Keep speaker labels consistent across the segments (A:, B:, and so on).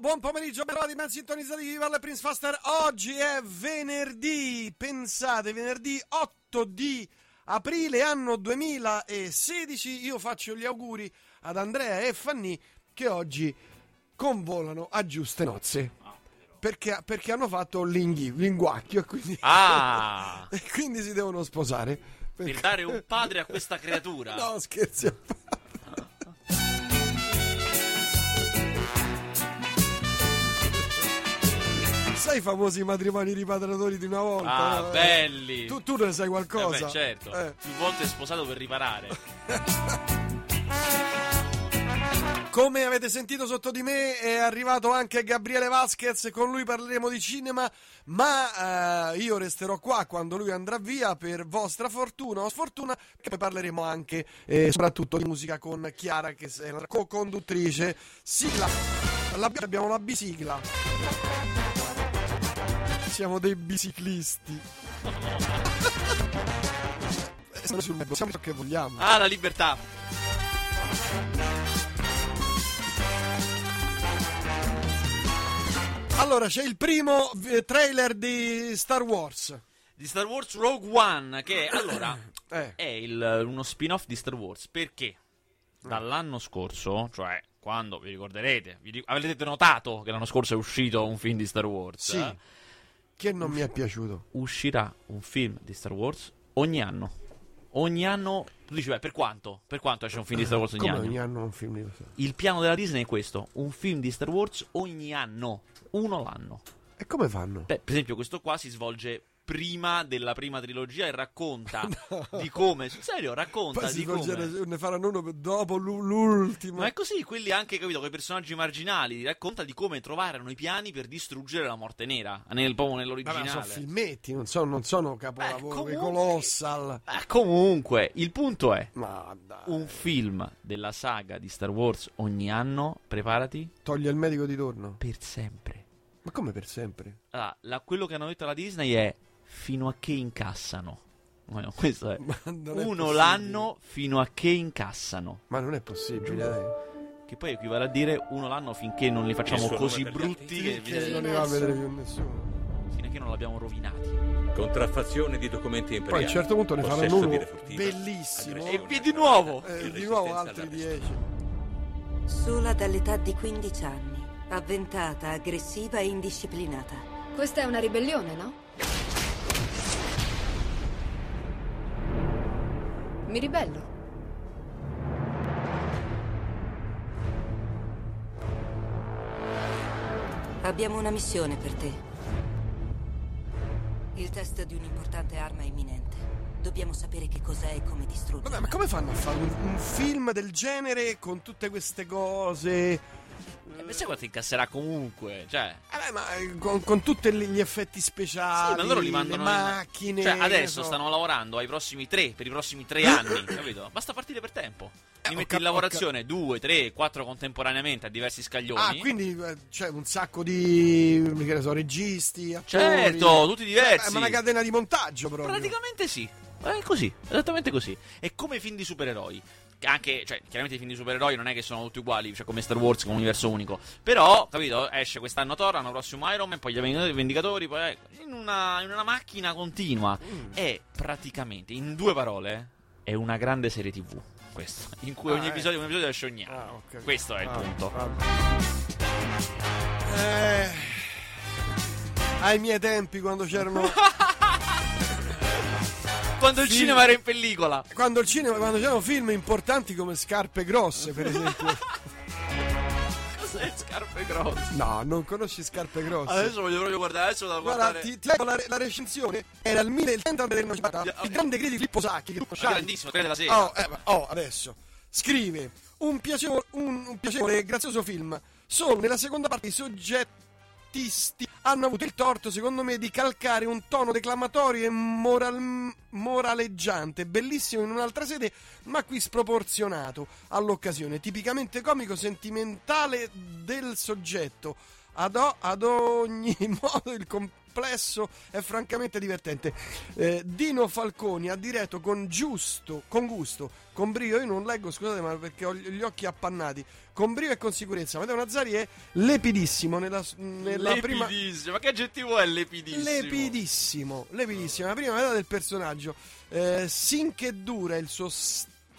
A: buon pomeriggio, benvenuti ben sintonizzati di Viva Prince Faster. Oggi è venerdì, pensate, venerdì 8 di aprile anno 2016. Io faccio gli auguri ad Andrea e Fanny che oggi convolano a giuste nozze. Perché, perché hanno fatto l'inghi, linguacchio e quindi,
B: Ah!
A: e quindi si devono sposare.
B: per dare un padre a questa creatura.
A: No, scherzi a parte. Sai i famosi matrimoni ripatratori di una volta?
B: Ah,
A: no?
B: belli.
A: Tu, tu ne sai
B: Eh
A: qualcosa?
B: beh, certo.
A: Eh.
B: Più volte sposato per riparare.
A: Come avete sentito sotto di me è arrivato anche Gabriele Vasquez, con lui parleremo di cinema, ma eh, io resterò qua quando lui andrà via per vostra fortuna o sfortuna, che poi parleremo anche e soprattutto di musica con Chiara che è la co-conduttrice. Sigla, La- abbiamo la bisigla. Siamo dei biciclisti. Eh, Siamo sul web, siamo ciò che vogliamo.
B: Ah, la libertà.
A: Allora, c'è il primo eh, trailer di Star Wars.
B: Di Star Wars Rogue One, che allora
A: Eh,
B: è il- uno spin-off di Star Wars. Perché? Dall'anno scorso, cioè quando vi ricorderete, vi avete notato che l'anno scorso è uscito un film di Star Wars.
A: sì.
B: eh?
A: Che non mi è piaciuto.
B: Uscirà un film di Star Wars ogni anno. Ogni anno, tu dici, beh, per quanto? Per quanto esce un film di Star Wars ogni
A: Come
B: anno?
A: ogni anno un film di questo.
B: Il piano della Disney è questo: un film di Star Wars ogni anno, uno l'anno.
A: E come fanno?
B: Beh, per esempio, questo qua si svolge prima della prima trilogia e racconta di come. Sul serio, racconta
A: Poi
B: di come.
A: ne faranno uno dopo l'u- l'ultimo.
B: Ma è così, quelli anche, capito, quei personaggi marginali, racconta di come trovarono i piani per distruggere la morte nera, nel, proprio
A: Vabbè,
B: nell'originale.
A: sono filmetti, non sono, non sono capolavoro,
B: Beh,
A: i
B: comunque-
A: Colossal.
B: Eh, comunque, il punto è,
A: Ma
B: un film della saga di Star Wars ogni anno, preparati,
A: toglie il medico di torno.
B: per sempre.
A: Ma come per sempre?
B: Allora, la- quello che hanno detto alla Disney è fino a che incassano. Bueno, questo è.
A: Ma non è
B: Uno
A: possibile.
B: l'anno fino a che incassano.
A: Ma non è possibile, dai.
B: Che poi equivale a dire uno l'anno finché non li facciamo
C: suo
B: così brutti che,
A: Che non ne va a vedere più nessuno.
B: fino a che non l'abbiamo rovinati.
C: Contraffazione di documenti
A: Poi a
C: imperiali.
A: un certo punto ne faranno uno bellissimo.
B: E via di nuovo!
A: Eh,
C: e
A: di nuovo altri
C: all'arresto.
A: 10.
D: Sola dall'età di 15 anni, avventata, aggressiva e indisciplinata.
E: Questa è una ribellione, no? Mi ribello.
D: Abbiamo una missione per te. Il test di un'importante arma imminente. Dobbiamo sapere che cos'è e come distruggerla.
A: Vabbè, ma come fanno a fare un, un film del genere con tutte queste cose?
B: E beh, sai quanto incasserà comunque? Cioè.
A: Vabbè, ma eh, con, con tutti gli effetti speciali,
B: Sì, ma loro li
A: le
B: mandano in-
A: macchine.
B: Cioè,
A: che
B: adesso
A: so.
B: stanno lavorando ai prossimi tre, per i prossimi tre anni, capito? Basta partire per tempo. Li
A: ho
B: metti in lavorazione due, tre, quattro contemporaneamente a diversi scaglioni.
A: Ah, quindi eh, c'è un sacco di che ne so, registi, attori.
B: Certo, tutti diversi.
A: Eh, ma una catena di montaggio proprio.
B: Praticamente sì. È così, esattamente così. È come i film di supereroi. Che Anche, cioè, chiaramente i film di supereroi non è che sono tutti uguali, cioè come Star Wars, come universo unico. Però, capito, esce quest'anno Thor, l'anno prossimo Iron Man, poi gli Vendicatori- Vendicatori, poi in una, in una macchina continua.
A: Mm.
B: È praticamente, in due parole, è una grande serie TV. Questo, in cui
A: Ah,
B: ogni
A: eh.
B: episodio, un episodio esce ogni anno.
A: Ah, ok.
B: Questo è il
A: Ah,
B: punto.
A: vabbè. Eh, ai miei tempi quando c'erano
B: Quando il
A: Sì.
B: cinema era in pellicola.
A: quando il cinema quando c'erano film importanti come Scarpe grosse, per esempio.
B: Cos'è scarpe grosse?
A: No, non conosci Scarpe grosse.
B: Adesso voglio proprio guardare, adesso da
A: Guarda,
B: guardare.
A: ti, ti leggo la, la recensione. Era il 1030 del 90.
B: Ya, ok.
A: Il grande critico Filippo Sacchi. Che
B: Ma
A: conosci.
B: grandissimo, tre della sera.
A: Oh, eh, oh, adesso. Scrive un piacevole, un, un piacevole e grazioso film. Solo nella seconda parte i soggettisti hanno avuto il torto, secondo me, di calcare un tono declamatorio e moral- moraleggiante, bellissimo in un'altra sede, ma qui sproporzionato all'occasione, tipicamente comico sentimentale del soggetto. Ad, o- ad ogni modo il, com- complesso e francamente divertente. Eh, Dino Falconi ha diretto con giusto, con gusto, con brio, io non leggo, scusate, ma perché ho gli occhi appannati, con brio e con sicurezza. Matteo Nazzari è lepidissimo nella, nella prima...
B: Lepidissimo. Ma che aggettivo è lepidissimo?
A: Lepidissimo, lepidissimo. La prima metà del personaggio. Eh, sin che dura il suo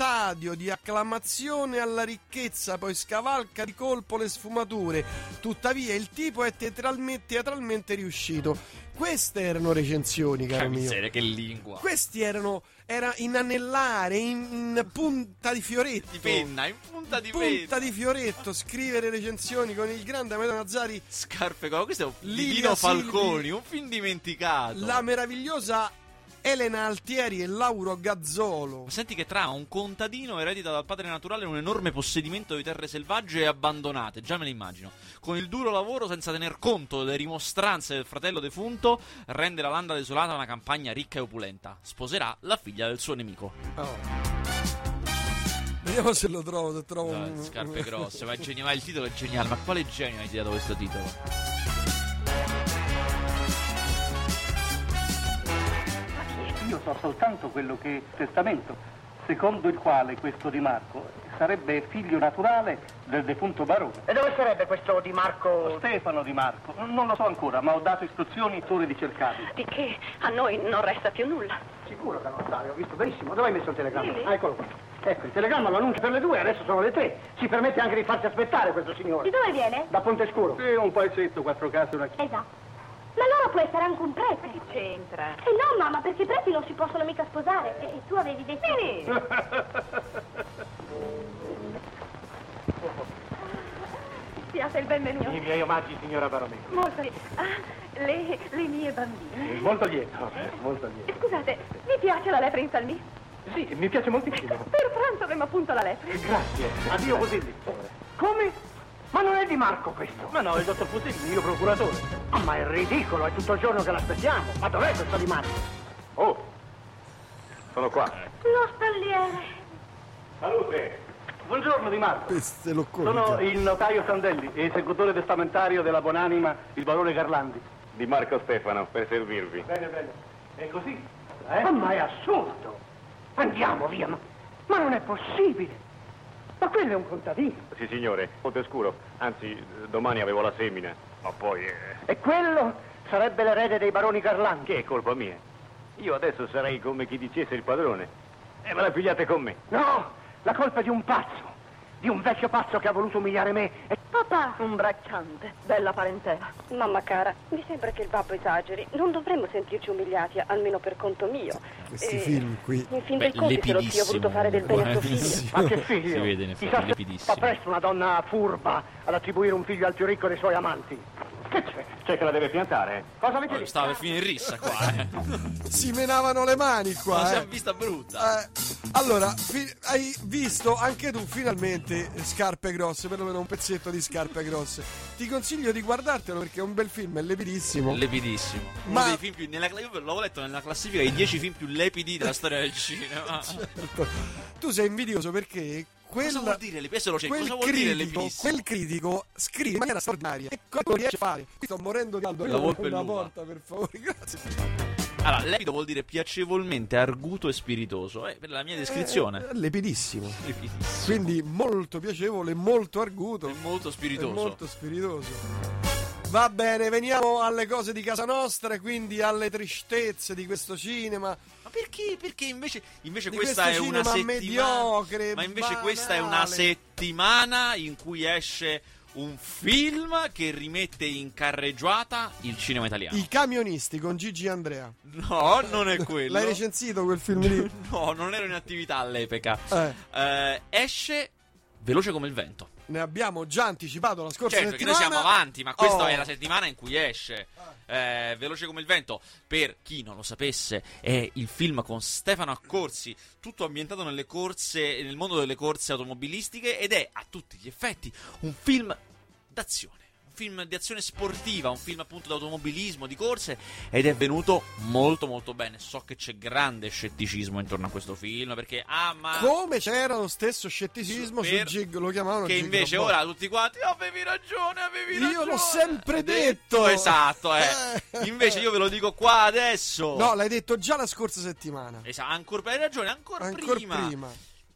A: stadio di acclamazione alla ricchezza, poi scavalca di colpo le sfumature. Tuttavia il tipo è teatralmente, teatralmente riuscito. Queste erano recensioni,
B: Che
A: caro mio.
B: miseria, che lingua.
A: Questi erano. Era inanellare, in, in punta di fioretto.
B: Di penna, in punta di
A: Punta
B: penna.
A: di fioretto, scrivere recensioni con il grande Amedeo Nazzari.
B: Scarpe questo è un Dino Falconi,
A: Silvi.
B: un film dimenticato.
A: La meravigliosa Elena Altieri e Lauro Gazzolo.
B: Senti che tra un contadino eredita dal padre naturale un enorme possedimento di terre selvagge e abbandonate, già me le immagino. Con il duro lavoro, senza tener conto delle rimostranze del fratello defunto, rende la landa desolata una campagna ricca e opulenta. Sposerà la figlia del suo nemico.
A: Oh. Vediamo se lo trovo. Se trovo
B: Dai,
A: un-
B: scarpe grosse, ma, è geni- ma il titolo è geniale. Ma quale genio ha ideato questo titolo?
F: So soltanto quello che è il testamento, secondo il quale questo Di Marco sarebbe figlio naturale del defunto barone.
G: E dove sarebbe questo Di Marco?
F: Stefano Di Marco, non lo so ancora, ma ho dato istruzioni ai tori di cercarlo.
H: Di che a noi non resta più nulla.
G: Sicuro che non sai, ho visto benissimo. Dove hai messo il telegramma? Ah, eccolo qua. Ecco, il telegramma lo annuncia per le due, adesso sono le tre. Si permette anche di farsi aspettare questo signore.
H: Di dove viene?
G: Da Ponte Scuro.
F: Sì, un paesetto, quattro case una chiesa.
H: Esatto. Può essere anche un prete. Che c'entra? Eh no, mamma, perché i preti non si possono mica sposare. E, e tu avevi detto... Sì. Siate il benvenuto.
F: I miei omaggi, signora baronessa.
H: Molto lieto. Ah, le, le mie bambine.
F: Molto lieto, molto lieto.
H: Scusate, vi piace la lepre in salmì?
F: Sì, mi piace moltissimo.
H: Per pranzo avremo appunto la lepre.
F: Grazie. Addio così.
G: Come? Ma non è Di Marco questo.
F: Ma no, il dottor Fusilli, il mio procuratore.
G: Ah, ma è ridicolo, è tutto il giorno che l'aspettiamo. Ma dov'è questo Di Marco?
F: Oh, sono qua.
H: Lo spalliere.
F: Salute. Buongiorno Di Marco. Sono il notaio Sandelli, esecutore testamentario della buonanima, il barone Garlandi.
I: Di Marco Stefano, per servirvi.
F: Bene, bene. È così? Eh?
G: Ah, ma è assurdo. Andiamo via, ma, ma non è possibile. Ma quello è un contadino.
I: Sì, signore, Monte Scuro. Anzi, domani avevo la semina. Ma poi... eh,
G: E quello sarebbe l'erede dei baroni Garlandi.
I: che è colpa mia? Io adesso sarei come chi dicesse il padrone. E me la pigliate con me.
G: No, la colpa è di un pazzo. Di un vecchio pazzo che ha voluto umiliare me. E
H: Papà! Un bracciante, bella parentela. Mamma cara, mi sembra che il babbo esageri. Non dovremmo sentirci umiliati, almeno per conto mio.
A: Questi
H: Eh,
A: film qui.
H: In fin
B: Beh,
H: dei conti, se lo zio ha voluto fare del bene a suo figlio.
G: Ma che figlio?
B: Si vede in effetti, lepidissimo.
G: fa presto una donna furba ad attribuire un figlio al più ricco dei suoi amanti. Che c'è?
I: C'è che la deve piantare.
G: Cosa avete
B: Oh,
G: detto?
B: Stava per finire in rissa qua, eh.
A: Si menavano le mani
B: Ma
A: qua.
B: si è
A: eh.
B: vista brutta.
A: Eh, allora, fi- hai visto anche tu finalmente scarpe grosse, perlomeno un pezzetto di scarpe grosse. Ti consiglio di guardartelo perché è un bel film, è lepidissimo.
B: Lepidissimo. Uno
A: Ma-
B: dei film più. Nella, io l'avevo letto nella classifica dei 10 film più lepidi della storia del cinema.
A: Certo. Tu sei invidioso perché quel,
B: Cosa vuol dire? Pezze lo c'è.
A: quel
B: Cosa vuol dire
A: critico, quel critico scrive in maniera straordinaria e cosa lo riesce a fare? Qui sto morendo di caldo.
B: La volpe
A: una
B: l'uva.
A: porta, per favore, grazie.
B: Allora, lepido vuol dire piacevolmente arguto e spiritoso. Eh, per la mia descrizione.
A: È lepidissimo.
B: Lepidissimo.
A: Quindi molto piacevole, molto arguto.
B: È molto spiritoso.
A: molto spiritoso. Va bene, veniamo alle cose di casa nostra, e quindi alle tristezze di questo cinema.
B: Perché? Perché invece, invece questa è una settimana.
A: mediocre,
B: ma invece questa è una
A: banale.
B: settimana in cui esce un film che rimette in carreggiata il cinema italiano.
A: I camionisti con Gigi Andrea.
B: No, non è quello.
A: L'hai recensito quel film lì?
B: No, non ero in attività all'epoca.
A: Eh.
B: Eh, esce veloce come il vento.
A: Ne abbiamo già anticipato la scorsa
B: Certo che noi
A: settimana.
B: siamo avanti, ma questa
A: Oh.
B: è la settimana in cui esce. Eh, veloce come il vento. Per chi non lo sapesse, è il film con Stefano Accorsi, tutto ambientato nelle corse, nel mondo delle corse automobilistiche ed è a tutti gli effetti un film d'azione. Film di azione sportiva, un film appunto d'automobilismo, di corse ed è venuto molto molto bene. So che c'è grande scetticismo intorno a questo film perché ah ma
A: Come c'era lo stesso scetticismo
B: Per-
A: su Gig, lo chiamavano
B: che
A: Gig
B: invece
A: Robot.
B: ora tutti quanti "Oh, avevi ragione, avevi ragione.
A: Io l'ho sempre
B: Hai
A: detto.
B: Esatto, eh.
A: Eh.
B: Invece io ve lo dico qua adesso.
A: No, l'hai detto già la scorsa settimana.
B: Esatto, ancora hai ragione, ancora,
A: Ancora
B: prima.
A: prima.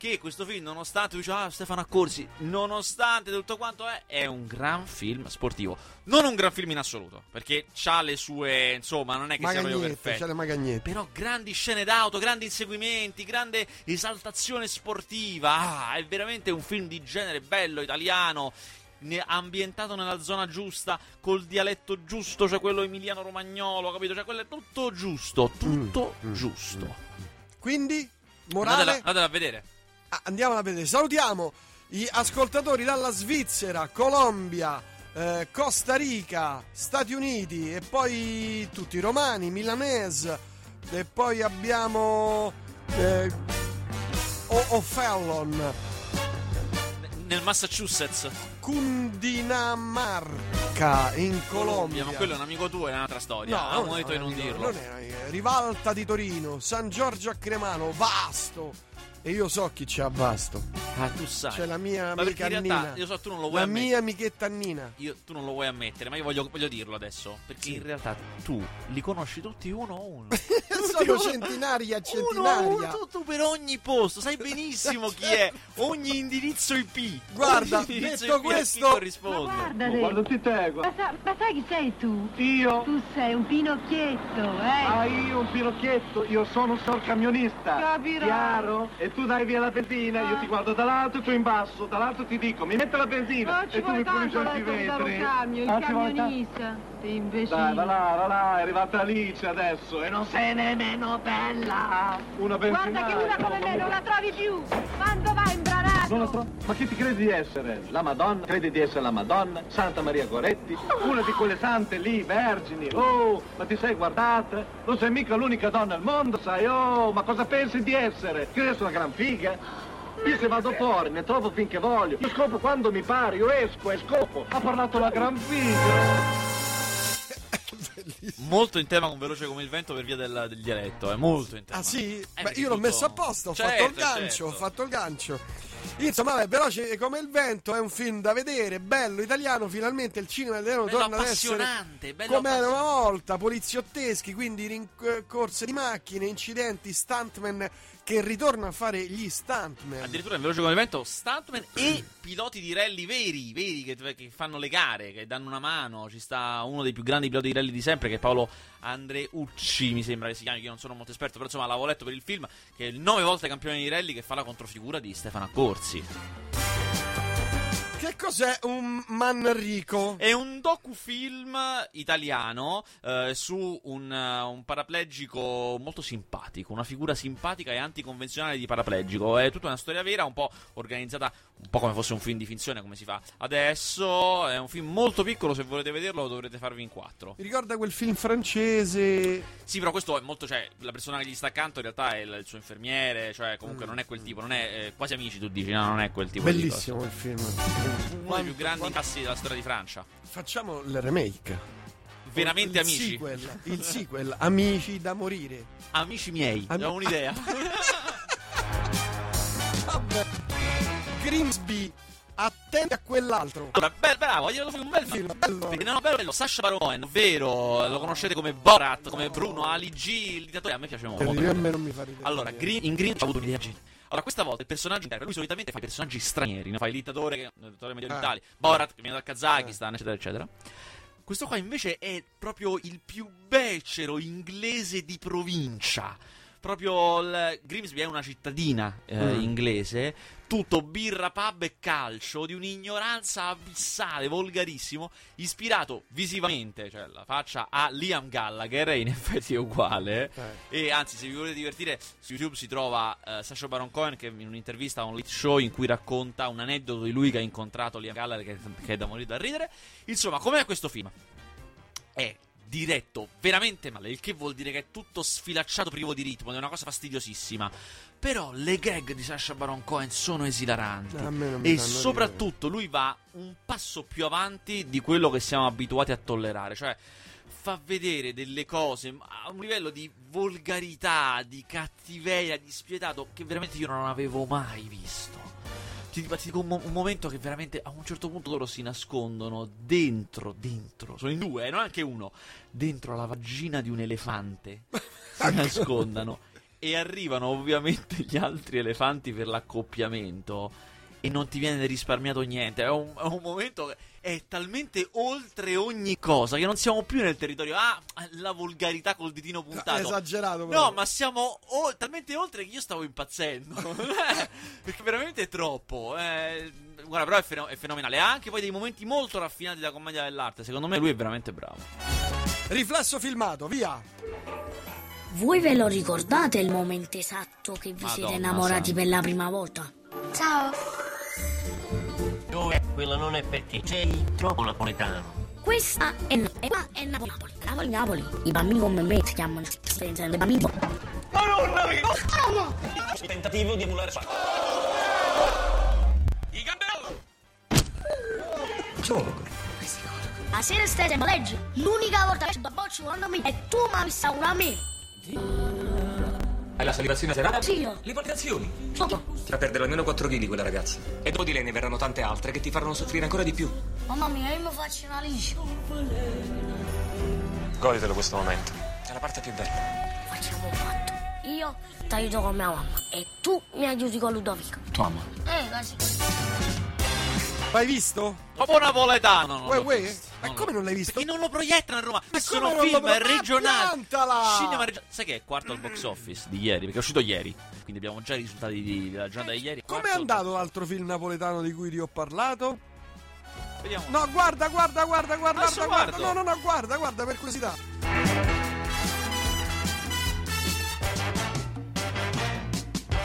B: Che questo film, nonostante dice, ah, Stefano Accorsi, nonostante tutto quanto è, è un gran film sportivo. Non un gran film in assoluto, perché ha le sue, insomma, non è che sia proprio perfetto.
A: c'è le magagnette.
B: Però grandi scene d'auto, grandi inseguimenti, grande esaltazione sportiva. Ah, è veramente un film di genere bello, italiano. Ambientato nella zona giusta, col dialetto giusto, cioè quello emiliano-romagnolo, capito? Cioè, quello è tutto giusto, tutto
A: Mm, mm,
B: giusto.
A: Quindi, morale,
B: Andatela, andatela a vedere.
A: Ah, andiamo a vedere. Salutiamo gli ascoltatori dalla Svizzera, Colombia, eh, Costa Rica, Stati Uniti e poi tutti i romani, milanese e poi abbiamo eh, O- O'Fallon,
B: Nel Massachusetts,
A: Cundinamarca in Colombia.
B: ma quello è un amico tuo, è un'altra storia.
A: No, non
B: detto di non dirlo.
A: non era. Rivalta di Torino, San Giorgio a Cremano, Vasto. E io so chi c'è a Vasto.
B: Ah, tu sai.
A: C'è la mia
B: Ma
A: amica
B: in realtà,
A: Nina.
B: io so, tu non lo vuoi
A: La
B: ammettere.
A: mia amichetta Nina.
B: Io- tu non lo vuoi ammettere, ma io voglio, voglio dirlo adesso. Perché
A: Sì.
B: in realtà tu li conosci tutti uno a uno.
A: Sono centinaria,
B: Uno a uno,
A: centinaria.
B: tu, tu per ogni posto, sai benissimo chi è. Ogni indirizzo IP.
A: Guarda,
B: Ogni indirizzo
A: detto
B: IP a chi
A: questo-
B: corrisponde.
H: Guardate.
F: Guardati te,
H: Ma, sa- ma sai chi sei tu?
F: Io?
H: Tu sei un pinocchietto, eh?
F: Ah, io un pinocchietto, io sono un sor camionista.
H: Capirai.
F: Chiaro? E tu dai via la benzina, io ti guardo dall'alto e tu in basso, dall'alto ti dico, mi mette la benzina e tu mi pulisci anche i
H: adesso dare un
F: vetri.
H: camion, il
F: Ah,
H: camionista. Ti imbecille.
F: Dai, va là, va là, è arrivata Alice adesso e non sei nemmeno bella. Una benzina.
H: Guarda che una come me non la trovi più. Quando vai imbranato?
F: Non la tro- Ma chi ti credi di essere? La Madonna? Credi di essere la Madonna? Santa Maria Goretti? Una di quelle sante lì, vergini? Oh, ma ti sei guardata? Non sei mica l'unica donna al mondo, sai? Oh, ma cosa pensi di essere? Che io sono una gran figa? Io se vado fuori ne trovo finché voglio. Io scopo quando mi pare, io esco e scopo. Ha parlato la gran figa.
B: Molto in tema con Veloce come il vento per via del, del dialetto. È molto in tema.
A: Ah sì?
B: Eh,
A: Beh, io l'ho messo apposta, ho
B: Certo,
A: fatto il gancio,
B: certo.
A: ho fatto il gancio. Insomma, vabbè, Veloce come il vento è un film da vedere, bello, italiano, finalmente il cinema italiano
B: Bello
A: torna ad essere
B: bello
A: come era una volta, poliziotteschi, quindi rincorse di macchine, incidenti, stuntman che ritornano a fare gli stuntman.
B: Addirittura in Veloce come il vento, stuntman e piloti di rally veri, veri che, che fanno le gare, che danno una mano. Ci sta uno dei più grandi piloti di rally di sempre, che è Paolo Andreucci, mi sembra che si chiami, io non sono molto esperto, però insomma l'avevo letto per il film, che è il nove volte campione di rally che fa la controfigura di Stefano Accorsi.
A: Che cos'è un Manrico?
B: È un docufilm italiano eh, su un, eh, un paraplegico molto simpatico, una figura simpatica e anticonvenzionale di paraplegico. È tutta una storia vera, un po' organizzata, un po' come fosse un film di finzione, come si fa adesso. È un film molto piccolo, se volete vederlo dovrete farvi in quattro.
A: Mi ricorda quel film francese.
B: Sì, però questo è molto, cioè, la persona che gli sta accanto in realtà è il, il suo infermiere, cioè comunque non è quel tipo, non è eh, quasi amici tu dici, no, non è quel tipo di
A: Bellissimo il film.
B: Uno dei più grandi
A: quanto-
B: passi della storia di Francia.
A: Facciamo il remake.
B: Veramente
A: il
B: amici.
A: Sequel, il sequel, Amici da morire.
B: Amici miei,
A: Ami-
B: ho un'idea.
A: Vabbè. Grimsby, attenti a quell'altro.
B: Allora, beh, bravo, io un bel film.
A: Bello.
B: No, bello, bello, Sasha Baron Cohen, vero, lo conoscete come Borat, come Bruno, Ali G, il dittatore, a me piace molto.
A: Per me non mi fa ridere.
B: Allora, Green- in Green ha avuto un'idea geniale. Allora, questa volta il personaggio interpreta, lui solitamente fa i personaggi stranieri, ne fa il dittatore, che il dittatore medio
A: Ah.
B: orientale, Borat, che viene dal Kazakistan, eccetera, eccetera. Questo qua invece è proprio il più becero inglese di provincia. Proprio il Grimsby è una cittadina eh,
A: Mm.
B: inglese, tutto birra, pub e calcio, di un'ignoranza abissale, volgarissimo, ispirato visivamente, cioè la faccia a Liam Gallagher, e in effetti è uguale.
A: Eh.
B: E anzi, se vi volete divertire, su YouTube si trova eh, Sacha Baron Cohen che in un'intervista a un late show in cui racconta un aneddoto di lui che ha incontrato Liam Gallagher che, che è da morire da ridere. Insomma, com'è questo film? È diretto veramente male, il che vuol dire che è tutto sfilacciato privo di ritmo, è una cosa fastidiosissima. Però le gag di Sacha Baron Cohen sono esilaranti. E soprattutto lui va un passo più avanti di quello che siamo abituati a tollerare. Cioè, fa vedere delle cose a un livello di volgarità, di cattiveria, di spietato che veramente io non avevo mai visto. Ti, dico un, mo- un momento che veramente a un certo punto loro si nascondono dentro, dentro, sono in due, eh, non anche uno, dentro la vagina di un elefante. Si nascondano e arrivano ovviamente gli altri elefanti per l'accoppiamento e non ti viene risparmiato niente. È un, è un momento che è talmente oltre ogni cosa che non siamo più nel territorio. Ah, la volgarità col ditino puntato.
A: Esagerato.
B: No,
A: proprio.
B: ma siamo o- talmente oltre che io stavo impazzendo. Perché veramente è troppo. Eh, guarda, però è, feno- è fenomenale. Ha anche poi dei momenti molto raffinati da commedia dell'arte. Secondo me lui è veramente bravo.
A: Riflesso filmato, via.
J: Voi ve lo ricordate il momento esatto che vi siete
B: Madonna
J: innamorati
B: santa.
J: per la prima volta? Ciao.
G: Dove? Quello non è per te. Sei troppo napoletano.
J: Questa è. E qua è Napoli. Napoli. Napoli, Napoli. I bambini come me si chiamano senza i bambini.
G: Madonna mia! Tentativo di emulare I gamberoni!
J: La sera stessa in legge. L'unica volta che da bocci volando me e tu mi visto una me.
K: Hai la salivazione serata?
J: Sì, io.
K: Le palpitazioni.
J: Sotto.
K: Ti fa perdere almeno 4 kg quella ragazza. E dopo di lei ne verranno tante altre che ti faranno soffrire ancora di più.
J: Mamma mia, io mi faccio una liscia.
K: Goditelo questo momento. È la parte più bella.
J: Facciamo un patto. Io ti aiuto con mia mamma e tu mi aiuti con Ludovico.
K: Tua mamma.
J: Eh, così.
A: L'hai visto?
B: Proprio napoletano.
A: Uè, uè? Ma come non l'hai visto?
B: Perché non lo proiettano a Roma.
A: Non lo
B: film
A: pro-
B: regionale.
A: Ah!
B: Cinema regionale. Sai che è quarto al box office di ieri? Perché è uscito ieri. Quindi abbiamo già i risultati di- della giornata di ieri.
A: Com'è andato l'altro film napoletano di cui ti ho parlato?
B: Vediamo.
A: No, guarda, guarda, guarda, guarda, guarda, guarda. No, no, no, guarda, guarda, per curiosità.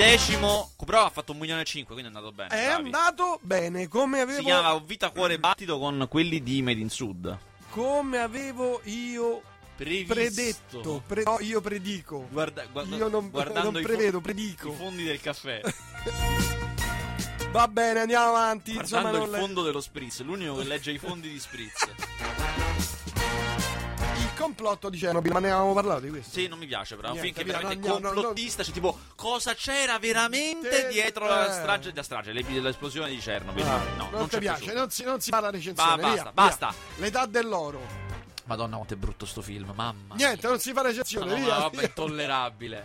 B: Decimo. Però ha fatto un milione e cinque, quindi è andato bene.
A: È
B: bravi.
A: andato bene, come avevo
B: Si chiama Vita Cuore Battito con quelli di Made in Sud.
A: come avevo io
B: Previsto.
A: predetto. Pre- no, io predico.
B: Guarda, guarda-
A: Io non- non prevedo,
B: fo-
A: predico.
B: I fondi del caffè.
A: Va bene, andiamo avanti. Insomma,
B: guardando
A: non
B: il
A: le-
B: fondo dello Spritz. L'unico che legge i fondi di Spritz.
A: complotto di Chernobyl, ma ne avevamo parlato di questo.
B: Sì, non mi piace, però.
A: Niente, via,
B: veramente
A: no, no,
B: complottista. Cioè, tipo, cosa c'era veramente
A: Te-
B: dietro la
A: eh.
B: strage, la strage, dell'esplosione di Chernobyl?
A: Ah,
B: no,
A: non, ti
B: c'è
A: piace, non si, non si parla recensione.
B: Va,
A: via,
B: basta,
A: via.
B: basta.
A: L'età dell'oro.
B: Madonna, quanto è brutto sto film, mamma.
A: Niente, non si fa recensione,
B: no,
A: via.
B: vabbè,
A: via.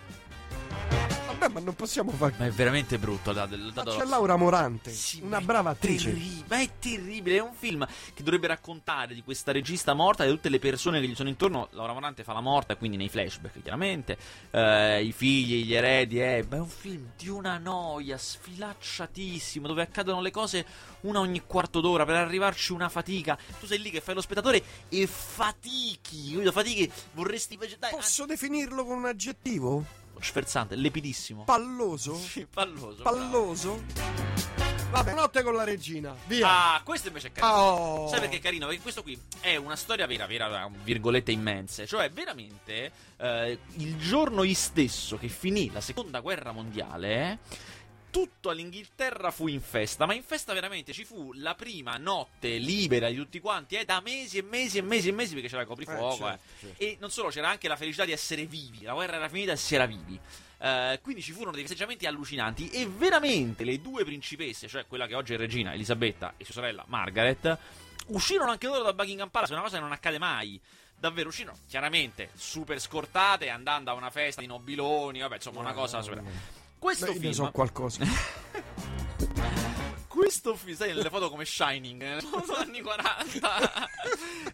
A: Vabbè, ma non possiamo fare.
B: Ma è veramente brutto. Da, da, da-
A: Ma c'è Laura Morante,
B: Sì,
A: una brava attrice.
B: terri- ma è terribile. È un film che dovrebbe raccontare di questa regista morta e di tutte le persone che gli sono intorno. Laura Morante fa la morta, quindi nei flashback, chiaramente. Eh, I figli, gli eredi. Eh. Ma è un film di una noia sfilacciatissimo. Dove accadono le cose una ogni quarto d'ora. Per arrivarci una fatica. Tu sei lì che fai lo spettatore e fatichi. Capito? Fatichi. Vorresti. Dai,
A: Posso definirlo con un aggettivo?
B: Sferzante, lepidissimo.
A: Palloso?
B: Sì, palloso. bravo.
A: Palloso? Vabbè, notte con la regina. Via.
B: Ah, questo invece è carino.
A: Oh.
B: Sai perché è carino? Perché questo qui è una storia vera, vera, virgolette immense. Cioè, veramente, eh, il giorno stesso che finì la seconda guerra mondiale, tutto all'Inghilterra fu in festa. Ma in festa veramente ci fu la prima notte libera di tutti quanti, eh, da mesi e mesi e mesi e mesi, perché c'era il coprifuoco.
A: Eh, certo,
B: eh.
A: certo.
B: E non solo, c'era anche la felicità di essere vivi. La guerra era finita e si era vivi. Eh, quindi ci furono dei festeggiamenti allucinanti e veramente le due principesse, cioè quella che oggi è regina Elisabetta e sua sorella Margaret, uscirono anche loro da Buckingham Palace, una cosa che non accade mai. Davvero uscirono chiaramente super scortate, andando a una festa di nobiloni, vabbè, insomma, una cosa super. Questo
A: Beh, io
B: film
A: so qualcosa.
B: questo film, sai, nelle foto come Shining, eh, anni 40.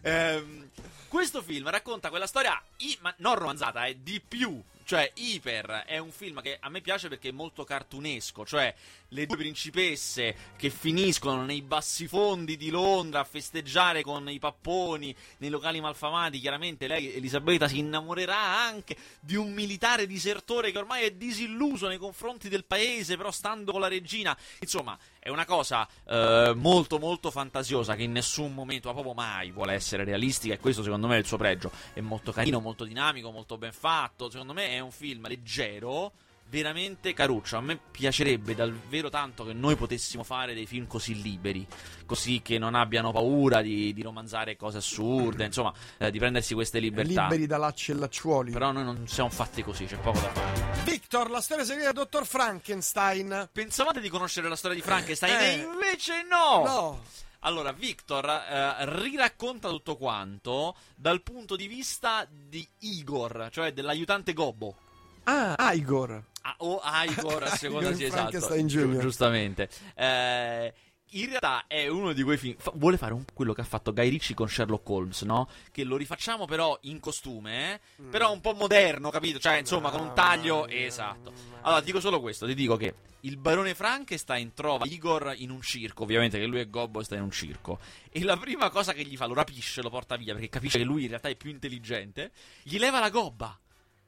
B: Ehm, questo film racconta quella storia, i- ma non romanzata, è di più Cioè, Iper è un film che a me piace perché è molto cartunesco, cioè le due principesse che finiscono nei bassifondi di Londra a festeggiare con i papponi nei locali malfamati. Chiaramente lei, Elisabetta, si innamorerà anche di un militare disertore che ormai è disilluso nei confronti del paese, però stando con la regina. Insomma, è una cosa eh, molto molto fantasiosa che in nessun momento, ma proprio mai, vuole essere realistica e questo secondo me è il suo pregio. È molto carino, molto dinamico, molto ben fatto. Secondo me è un film leggero veramente caruccio. A me piacerebbe davvero tanto che noi potessimo fare dei film così liberi, così che non abbiano paura di, di romanzare cose assurde, insomma, eh, di prendersi queste libertà.
A: Liberi da lacci e lacciuoli.
B: Però noi non siamo fatti così, c'è poco da fare.
A: Victor, la storia segreta del dottor Frankenstein.
B: Pensavate di conoscere la storia di Frankenstein
A: Eh.
B: e invece no!
A: No.
B: Allora, Victor eh, riracconta tutto quanto dal punto di vista di Igor, cioè dell'aiutante Gobbo.
A: Ah, Igor.
B: Ah, o Igor, a seconda sì, esatto.
A: Jr..
B: giustamente. Eh, in realtà è uno di quei film. fa- vuole fare un- quello che ha fatto Guy Ritchie con Sherlock Holmes, no? Che lo rifacciamo però in costume, eh? però un po' moderno, capito? Cioè, insomma, con un taglio. Esatto. Allora, dico solo questo: ti dico che il barone Frankenstein trova Igor in un circo, ovviamente che lui è Gobbo e sta in un circo. E la prima cosa che gli fa, lo rapisce, lo porta via perché capisce che lui in realtà è più intelligente. Gli leva la gobba.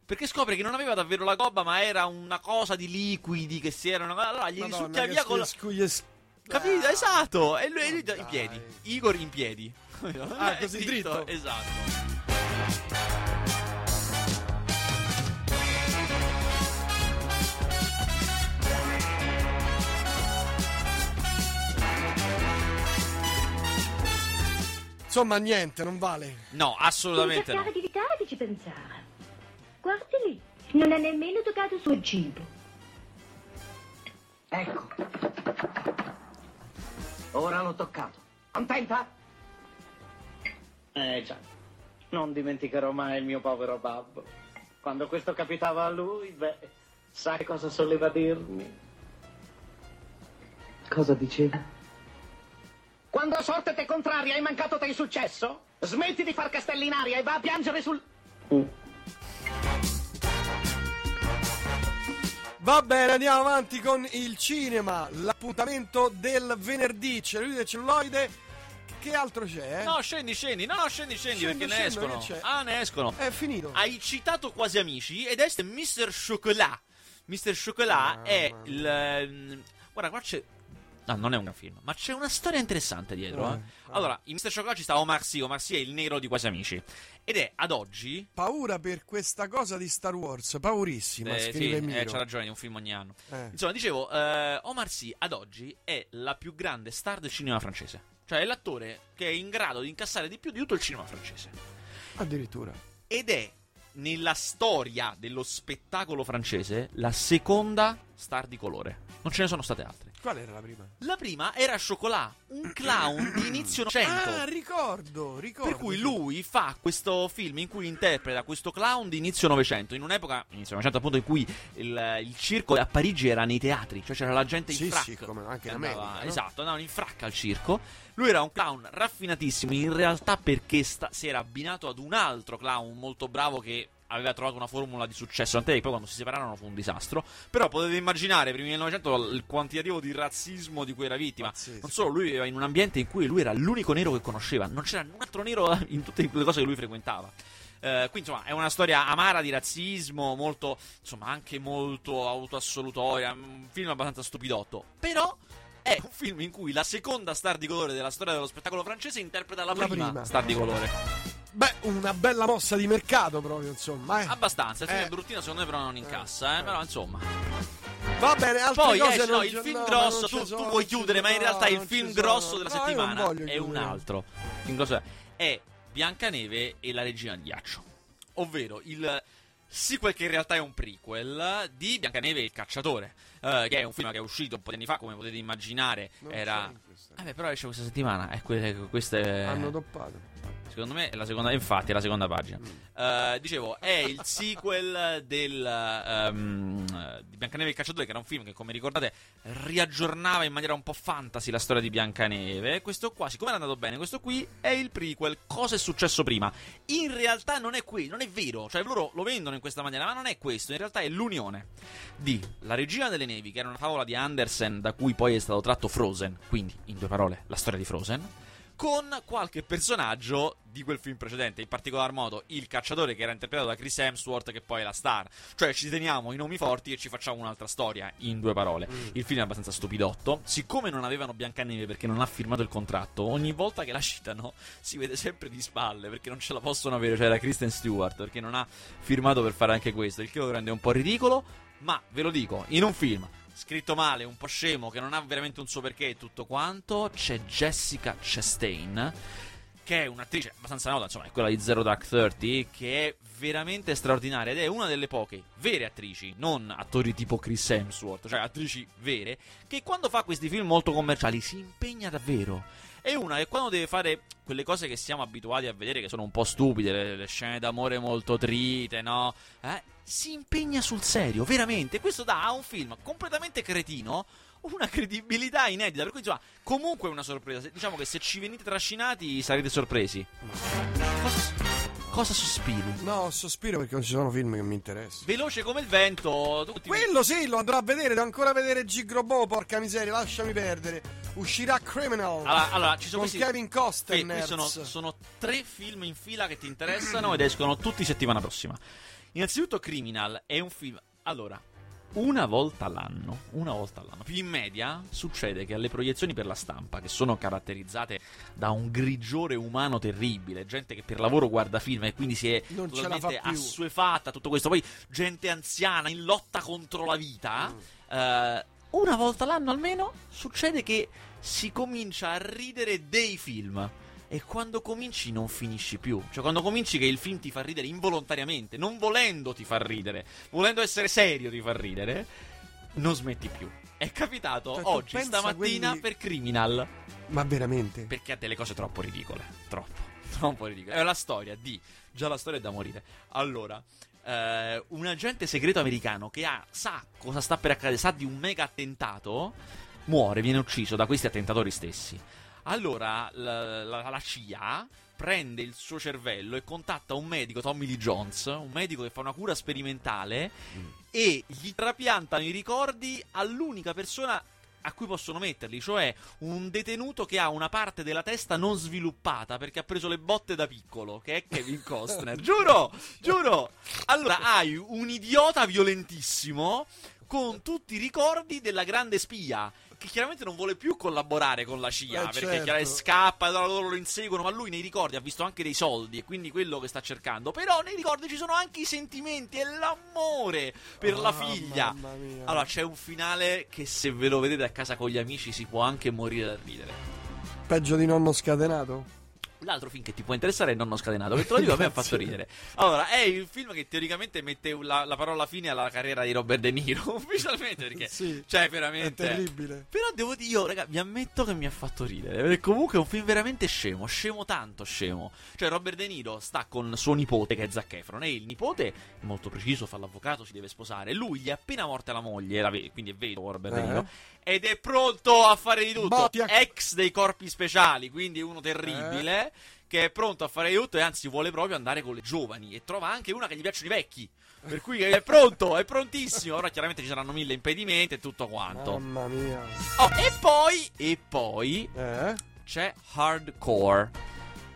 B: Perché scopre che non aveva davvero la gobba, ma era una cosa di liquidi che si erano. Allora gli
A: Madonna,
B: risucchia via con la. Capito?
A: Ah,
B: esatto. E lui, lui in piedi. Igor in piedi.
A: Ah, così dritto?
B: Esatto.
A: Insomma, niente, non vale.
B: No, assolutamente
L: cercare
B: no.
L: di evitare che ci pensare. Guardi lì, non ha nemmeno toccato il suo cibo.
G: Ecco. Ora l'ho toccato. Contenta? Eh già. Non dimenticherò mai il mio povero babbo. Quando questo capitava a lui, beh, sai cosa soleva dirmi? Cosa diceva? Quando la sorte t'è contraria e mancato te il successo, smetti di far castelli in aria e va a piangere sul...
A: Va bene, andiamo avanti con il cinema. L'appuntamento del venerdì. Cellulite e celluloide. Che altro c'è? eh?
B: No, scendi, scendi. No, no, scendi, scendi,
A: Scendo,
B: perché
A: scendo,
B: ne escono. Ah, ne escono.
A: È finito.
B: Hai citato quasi amici ed è Mr. Chocolat. Mr. Chocolat è il. ehm, Guarda, qua c'è. No, non è un gran film, ma c'è una storia interessante dietro.
A: Eh,
B: eh. Allora, in Mr. Chocolat ci sta Omar Sy. Omar Sy è il nero di quasi amici. Ed è ad oggi.
A: Paura per questa cosa di Star Wars. Paurissima,
B: Eh, sì, eh, c'ha ragione, è un film ogni anno.
A: Eh.
B: Insomma, dicevo, eh, Omar Sy ad oggi è la più grande star del cinema francese. Cioè, è l'attore che è in grado di incassare di più di tutto il cinema francese.
A: Addirittura.
B: Ed è nella storia dello spettacolo francese la seconda star di colore. Non ce ne sono state altre.
A: Qual era la prima?
B: La prima era Chocolat, un clown di inizio Novecento.
A: Ah, ricordo, ricordo.
B: Per cui lui fa questo film in cui interpreta questo clown di inizio Novecento, in un'epoca, inizio Novecento appunto, in cui il, il circo a Parigi era nei teatri, cioè c'era la gente in
A: Sì,
B: frac.
A: sì, come anche in
B: andava-
A: America, no?
B: Esatto, andavano in fracca al circo. Lui era un clown raffinatissimo, in realtà perché sta- si era abbinato ad un altro clown molto bravo che aveva trovato una formula di successo, tant'è che poi quando si separarono fu un disastro. Però potete immaginare, primi del Novecento, il quantitativo di razzismo di cui era vittima.
A: Pazzesco.
B: Non solo, lui viveva in un ambiente in cui lui era l'unico nero che conosceva, non c'era un altro nero in tutte le cose che lui frequentava. Eh, quindi insomma è una storia amara di razzismo, molto, insomma anche molto autoassolutoria, un film abbastanza stupidotto. Però è un film in cui la seconda star di colore della storia dello spettacolo francese interpreta la
A: La
B: prima,
A: prima.
B: star di colore.
A: Beh, una bella mossa di mercato proprio, insomma. eh.
B: Abbastanza, il film
A: Eh.
B: è bruttino secondo me però non incassa, eh, però insomma.
A: Va bene, altre
B: Poi
A: cose
B: esce,
A: non
B: no, il film
A: no,
B: grosso, tu,
A: ci
B: tu
A: sono,
B: vuoi chiudere, ma in
A: sono,
B: realtà il film grosso
A: sono.
B: della settimana è un altro. Il film grosso è, è Biancaneve e la regina di ghiaccio. Ovvero il sequel che in realtà è un prequel di Biancaneve e il cacciatore. Eh, che è un film che è uscito un po' di anni fa, come potete immaginare,
A: Non
B: era... Eh beh, però esce questa settimana, e que- queste...
A: Hanno doppato.
B: Secondo me è la seconda, infatti, è la seconda pagina. Eh, dicevo, è il sequel del, eh, di Biancaneve e il cacciatore, che era un film che, come ricordate, riaggiornava in maniera un po' fantasy la storia di Biancaneve. Questo qua, siccome era andato bene, questo qui è il prequel. Cosa è successo prima? In realtà non è qui, non è vero. Cioè, loro lo vendono in questa maniera, ma non è questo. In realtà è l'unione di La regina delle nevi, che era una favola di Andersen, da cui poi è stato tratto Frozen. Quindi, in due parole, la storia di Frozen con qualche personaggio di quel film precedente, in particolar modo il cacciatore che era interpretato da Chris Hemsworth che poi è la star. Cioè ci teniamo i nomi forti e ci facciamo un'altra storia, in due parole. Il film è abbastanza stupidotto, siccome non avevano Biancaneve perché non ha firmato il contratto, ogni volta che la citano si vede sempre di spalle perché non ce la possono avere, cioè era Kristen Stewart perché non ha firmato per fare anche questo, il che lo rende un po' ridicolo, ma ve lo dico, in un film scritto male, un po' scemo, che non ha veramente un suo perché e tutto quanto, c'è Jessica Chastain, che è un'attrice abbastanza nota, insomma, è quella di Zero Dark Thirty, che è veramente straordinaria ed è una delle poche vere attrici, non attori tipo Chris Hemsworth, cioè attrici vere, che quando fa questi film molto commerciali si impegna davvero. È una che quando deve fare quelle cose che siamo abituati a vedere, che sono un po' stupide, le, le scene d'amore molto trite, no? Eh? Si impegna sul serio, veramente. Questo dà a un film completamente cretino una credibilità inedita. Per cui, insomma, comunque è una sorpresa. Diciamo che se ci venite trascinati sarete sorpresi. Cosa, cosa sospiri?
A: No, sospiro perché non ci sono film che mi interessano.
B: Veloce come il vento. tutti-
A: Quello sì, lo andrò a vedere, devo ancora vedere Gigrobo, porca miseria, lasciami perdere. Uscirà Criminal
B: Allora, allora, ci sono
A: con
B: questi-
A: Kevin Costner.
B: Sì, qui sono, sono tre film in fila che ti interessano ed escono tutti settimana prossima. Innanzitutto, Criminal è un film. Allora, una volta l'anno, una volta all'anno, più in media, succede che alle proiezioni per la stampa, che sono caratterizzate da un grigiore umano terribile, gente che per lavoro guarda film e quindi si è
A: Non
B: totalmente assuefatta a tutto questo, poi gente anziana in lotta contro la vita,
A: Mm.
B: eh, una volta l'anno almeno succede che si comincia a ridere dei film. E quando cominci non finisci più. Cioè, quando cominci che il film ti fa ridere involontariamente, non volendo ti fa ridere, volendo essere serio ti fa ridere, non smetti più. È capitato
A: Cioè,
B: oggi, stamattina,
A: quelli-
B: per Criminal.
A: Ma veramente?
B: Perché ha delle cose troppo ridicole. Troppo. Troppo ridicole. È la storia di. Già la storia è da morire. Allora. eh, un agente segreto americano che ha, sa cosa sta per accadere, sa di un mega attentato, muore, viene ucciso da questi attentatori stessi. Allora la, la- la CIA prende il suo cervello e contatta un medico, Tommy Lee Jones, un medico che fa una cura sperimentale e gli trapiantano i ricordi all'unica persona a cui possono metterli, cioè un detenuto che ha una parte della testa non sviluppata perché ha preso le botte da piccolo, che è Kevin Costner. giuro, giuro. Allora hai un idiota violentissimo con tutti i ricordi della grande spia. Che chiaramente non vuole più collaborare con la CIA
A: Eh,
B: perché
A: certo.
B: chiaramente scappa, loro lo inseguono. Ma lui nei ricordi ha visto anche dei soldi e quindi quello che sta cercando. Però nei ricordi ci sono anche i sentimenti e l'amore per la
A: Ah,
B: figlia.
A: mamma mia.
B: Allora, c'è un finale che se ve lo vedete a casa con gli amici si può anche morire da ridere.
A: Peggio di nonno scatenato?
B: L'altro film che ti può interessare è Nonno Scatenato, che te lo dico, a me ha fatto ridere. Allora, è il film che teoricamente mette la, la parola fine alla carriera di Robert De Niro, ufficialmente, perché
A: Sì,
B: cioè
A: È
B: veramente...
A: terribile.
B: Però devo dire, io, raga, vi ammetto che mi ha fatto ridere. Perché comunque è un film veramente scemo, scemo tanto scemo. Cioè, Robert De Niro sta con suo nipote, che è Zac Efron, e il nipote, molto preciso, fa l'avvocato, si deve sposare. Lui gli è appena morta la moglie, la ve- quindi è vedovo Robert De
A: Eh.
B: Niro, ed è pronto a fare di tutto.
A: Botti a-
B: Ex dei corpi speciali, quindi uno terribile. Che è pronto a fare di tutto e anzi vuole proprio andare con le giovani. E trova anche una che gli piacciono i vecchi. Per cui è pronto, è prontissimo. Ora chiaramente ci saranno mille impedimenti e tutto quanto.
A: Mamma mia.
B: Oh, e poi, e poi
A: Eh?
B: c'è Hardcore.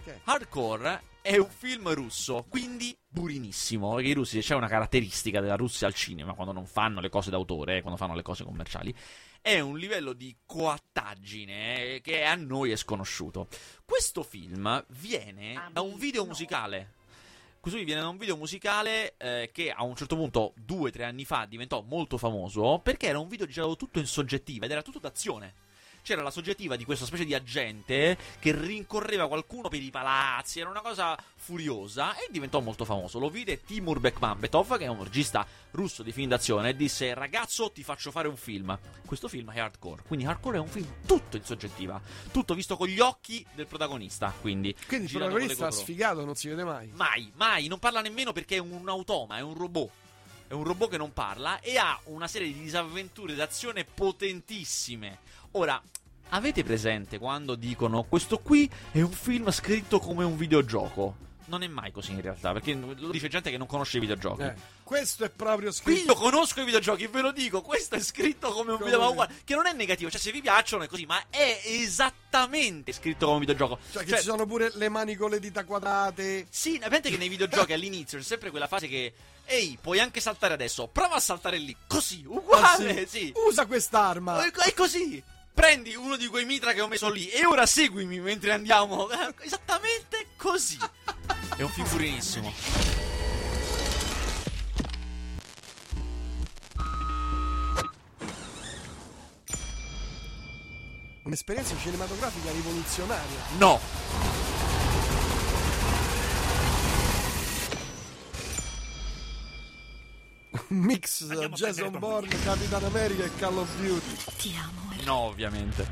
A: Che?
B: Hardcore è un film russo, quindi burinissimo. Perché i russi c'è una caratteristica della Russia al cinema quando non fanno le cose d'autore, eh, quando fanno le cose commerciali. È un livello di coattaggine eh, che a noi è sconosciuto. Questo film viene da un video musicale. Questo viene da un video musicale eh, che a un certo punto, due o tre anni fa, diventò molto famoso perché era un video girato tutto in soggettiva ed era tutto d'azione. C'era la soggettiva di questa specie di agente che rincorreva qualcuno per i palazzi, era una cosa furiosa e diventò molto famoso. Lo vide Timur Bekmambetov, che è un regista russo di film d'azione, e disse ragazzo ti faccio fare un film. Questo film è hardcore, quindi hardcore è un film tutto in soggettiva, tutto visto con gli occhi del protagonista, quindi...
A: Quindi il protagonista sfigato non si vede mai.
B: Mai, mai, non parla nemmeno perché è un automa, è un robot. È un robot che non parla e ha una serie di disavventure d'azione potentissime. Ora, avete presente quando dicono questo qui è un film scritto come un videogioco? Non è mai così in realtà, perché lo dice gente che non conosce i videogiochi.
A: Eh, questo è proprio
B: Qui
A: scritto.
B: io conosco i videogiochi, ve lo dico, questo è scritto come un
A: Come-
B: videogioco, guarda, che non è negativo, cioè se vi piacciono è così, ma è esattamente scritto come un videogioco.
A: Cioè, che
B: Cioè,
A: ci sono pure le mani con le dita quadrate.
B: sì, avete che nei videogiochi all'inizio c'è sempre quella fase che. Ehi, puoi anche saltare adesso. Prova a saltare lì. Così,
A: Ah,
B: uguale,
A: sì.
B: sì.
A: Usa quest'arma.
B: È è così. Prendi uno di quei mitra che ho messo lì e ora seguimi mentre andiamo. Esattamente così. È un film furinissimo.
A: Un'esperienza cinematografica rivoluzionaria.
B: No.
A: Un mix Jason Bourne, Capitan America e Call of Duty.
D: Ti amo.
B: No, ovviamente.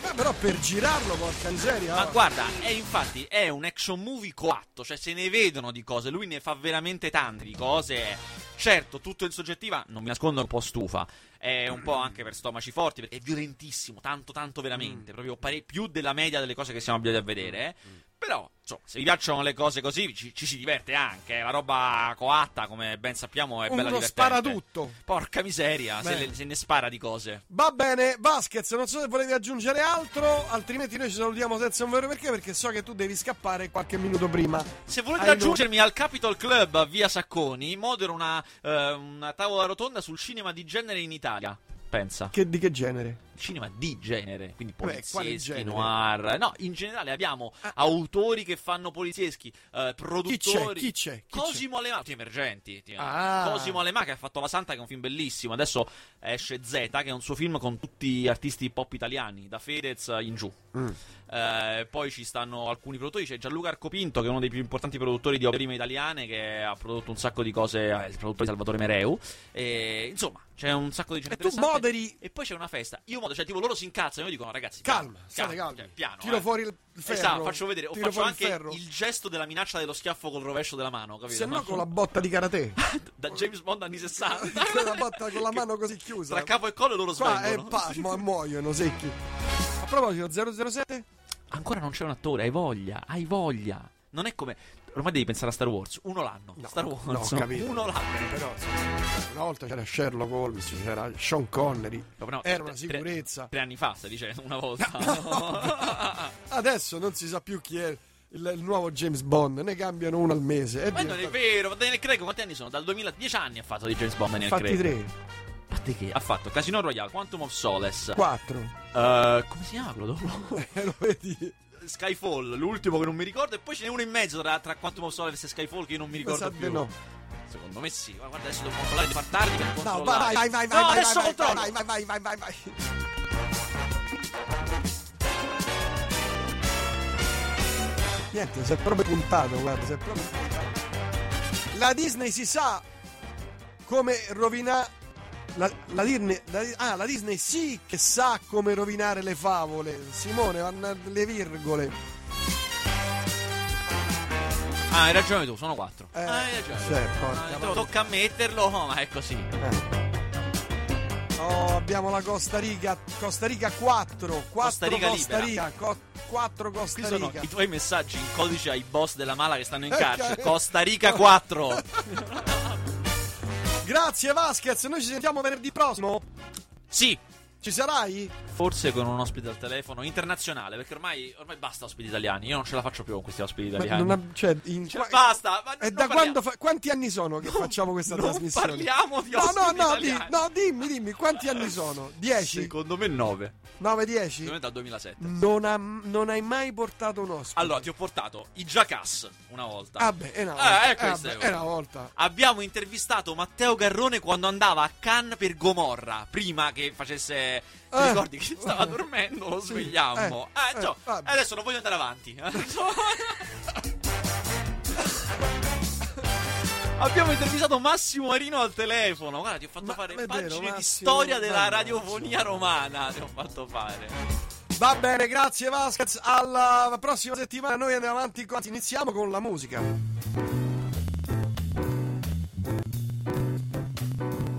A: Beh, però per girarlo, porca miseria.
B: Ma
A: oh.
B: guarda, è infatti è un action movie coatto, cioè se ne vedono di cose, lui ne fa veramente tante di cose. Certo, tutto in soggettiva, non mi nascondo, è un po' stufa. È un po' anche per stomaci forti, perché è violentissimo, tanto tanto veramente, proprio pare- più della media delle cose che siamo abituati a vedere, eh. Però, insomma, se vi piacciono le cose così, ci, ci si diverte anche. La roba coatta, come ben sappiamo, è bella
A: Uno
B: divertente.
A: spara tutto.
B: Porca miseria, se, le- se ne spara di cose.
A: Va bene, Vasquez, non so se volevi aggiungere altro, altrimenti noi ci salutiamo senza un vero perché, perché so che tu devi scappare qualche minuto prima.
B: Se volete
A: Hai
B: raggiungermi al Capitol Club a via Sacconi, modero una, eh, una tavola rotonda sul cinema di genere in Italia. Pensa.
A: Che, di che genere?
B: Cinema di genere, quindi polizieschi,
A: genere?
B: noir. No, in generale abbiamo autori che fanno polizieschi, eh, produttori.
A: Chi c'è? Chi c'è?
B: Cosimo Alemà, tutti emergenti. ti-
A: Ah.
B: Cosimo Alemà che ha fatto La Santa, che è un film bellissimo. Adesso esce Z, che è un suo film con tutti artisti pop italiani, da Fedez in giù.
A: Mm.
B: Eh, poi ci stanno alcuni produttori. C'è Gianluca Arcopinto, che è uno dei più importanti produttori di opere prime italiane, che ha prodotto un sacco di cose. eh, il produttore di Salvatore Mereu. E, insomma, c'è un sacco di gente
A: E tu moderi-
B: E poi c'è una festa. Io modo, cioè, tipo, loro si incazzano. Io dico, ragazzi,
A: Calma, state calmi.
B: cioè, piano.
A: Tiro
B: eh.
A: fuori il ferro.
B: Esatto, faccio vedere. O faccio anche
A: il
B: il gesto della minaccia dello schiaffo col rovescio della mano, capito?
A: Se no con la botta di karate.
B: da James Bond anni 60.
A: Quella botta con la mano così chiusa.
B: Tra capo e collo loro
A: Qua è pa- mu- muoiono secchi. A proposito, 007?
B: Ancora non c'è un attore, hai voglia, hai voglia. Non è come. Ormai devi pensare a Star Wars. Uno l'anno.
A: No,
B: Star Wars.
A: no, capito.
B: Uno l'anno.
A: Però una volta c'era Sherlock Holmes, c'era Sean Connery.
B: No, no,
A: Era
B: tre-
A: una sicurezza.
B: Tre, anni fa, stai dicendo, una volta.
A: Adesso non si sa più chi è il, il nuovo James Bond, ne cambiano uno al mese.
B: Ma non è vero, ma Daniel Craig quanti anni sono? Dal 2010 anni ha fatto di James Bond Daniel
A: Fatti
B: Craig.
A: tre,
B: A parte che ha fatto Casino Royale, Quantum of Solace.
A: quattro.
B: eh, come si chiama quello dopo?
A: Eh, lo vedi?
B: Skyfall, l'ultimo che non mi ricordo, e poi ce n'è uno in mezzo tra, tra Quantum of Solace e Skyfall che io non mi ricordo più.
A: no.
B: Secondo me sì. Ma guarda, adesso devo controllare di far tardi per
A: No,
B: controllare.
A: vai, vai, vai, vai,
B: no,
A: vai,
B: adesso
A: vai,
B: controllo.
A: vai, vai, vai, vai, vai, vai. Niente, si è proprio puntato, guarda, si è proprio puntato. La Disney si sa come rovinare la, la Disney, la- ah, la Disney sì che sa come rovinare le favole. Simone, vanno le virgole.
B: Ah, hai ragione tu, sono quattro.
A: Eh,
B: ah, hai ragione.
A: sì, porca
B: Ah, tocca ammetterlo, ma è così.
A: Eh. Oh, abbiamo la Costa Rica, Costa Rica 4, 4
B: Costa Rica
A: Costa. Rica, co- 4 Costa
B: Qui sono
A: Rica.
B: i tuoi messaggi in codice ai boss della mala che stanno in
A: Eh,
B: carcere. Costa Rica 4.
A: Grazie Vasquez, noi ci sentiamo venerdì prossimo.
B: sì,
A: Ci sarai?
B: Forse con un ospite al telefono internazionale, perché ormai, ormai basta ospiti italiani. Io non ce la faccio più con questi ospiti
A: Ma
B: italiani.
A: non ha- cioè, in-
B: Cioè, basta, ma
A: E
B: non
A: da quando fa- quanti anni sono che facciamo questa
B: non
A: trasmissione?
B: parliamo di
A: No, no,
B: ospiti
A: no, di- no, dimmi, dimmi, quanti anni sono? 10?
B: Secondo me 9.
A: 9, 10?
B: Secondo me dal 2007.
A: Non, ha- non hai mai portato un ospite?
B: Allora, ti ho portato i Jackass una volta.
A: Ah beh, è una
B: Eh,
A: volta.
B: eh, questa
A: Eh,
B: è
A: beh, è
B: una
A: una volta.
B: Abbiamo intervistato Matteo Garrone quando andava a Cannes per Gomorra. Prima che facesse. Ti
A: Eh.
B: ricordi che stava dormendo? Lo
A: Sì.
B: svegliammo.
A: Eh,
B: Eh, cioè,
A: eh, vabbè.
B: adesso non voglio andare avanti. Abbiamo intervistato Massimo Marino al telefono. Guarda, ti ho fatto
A: Ma-
B: fare
A: vero,
B: pagine di
A: Massimo,
B: storia della
A: mannaggia.
B: radiofonia romana. Ti ho fatto fare.
A: Va bene, grazie Vasquez. Alla prossima settimana noi andiamo avanti. Iniziamo con la musica.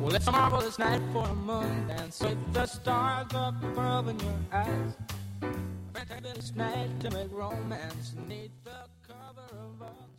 M: Well, it's a marvelous night for a moon dance with the stars up above in your eyes. A fantabulous night to make romance neath the cover of October.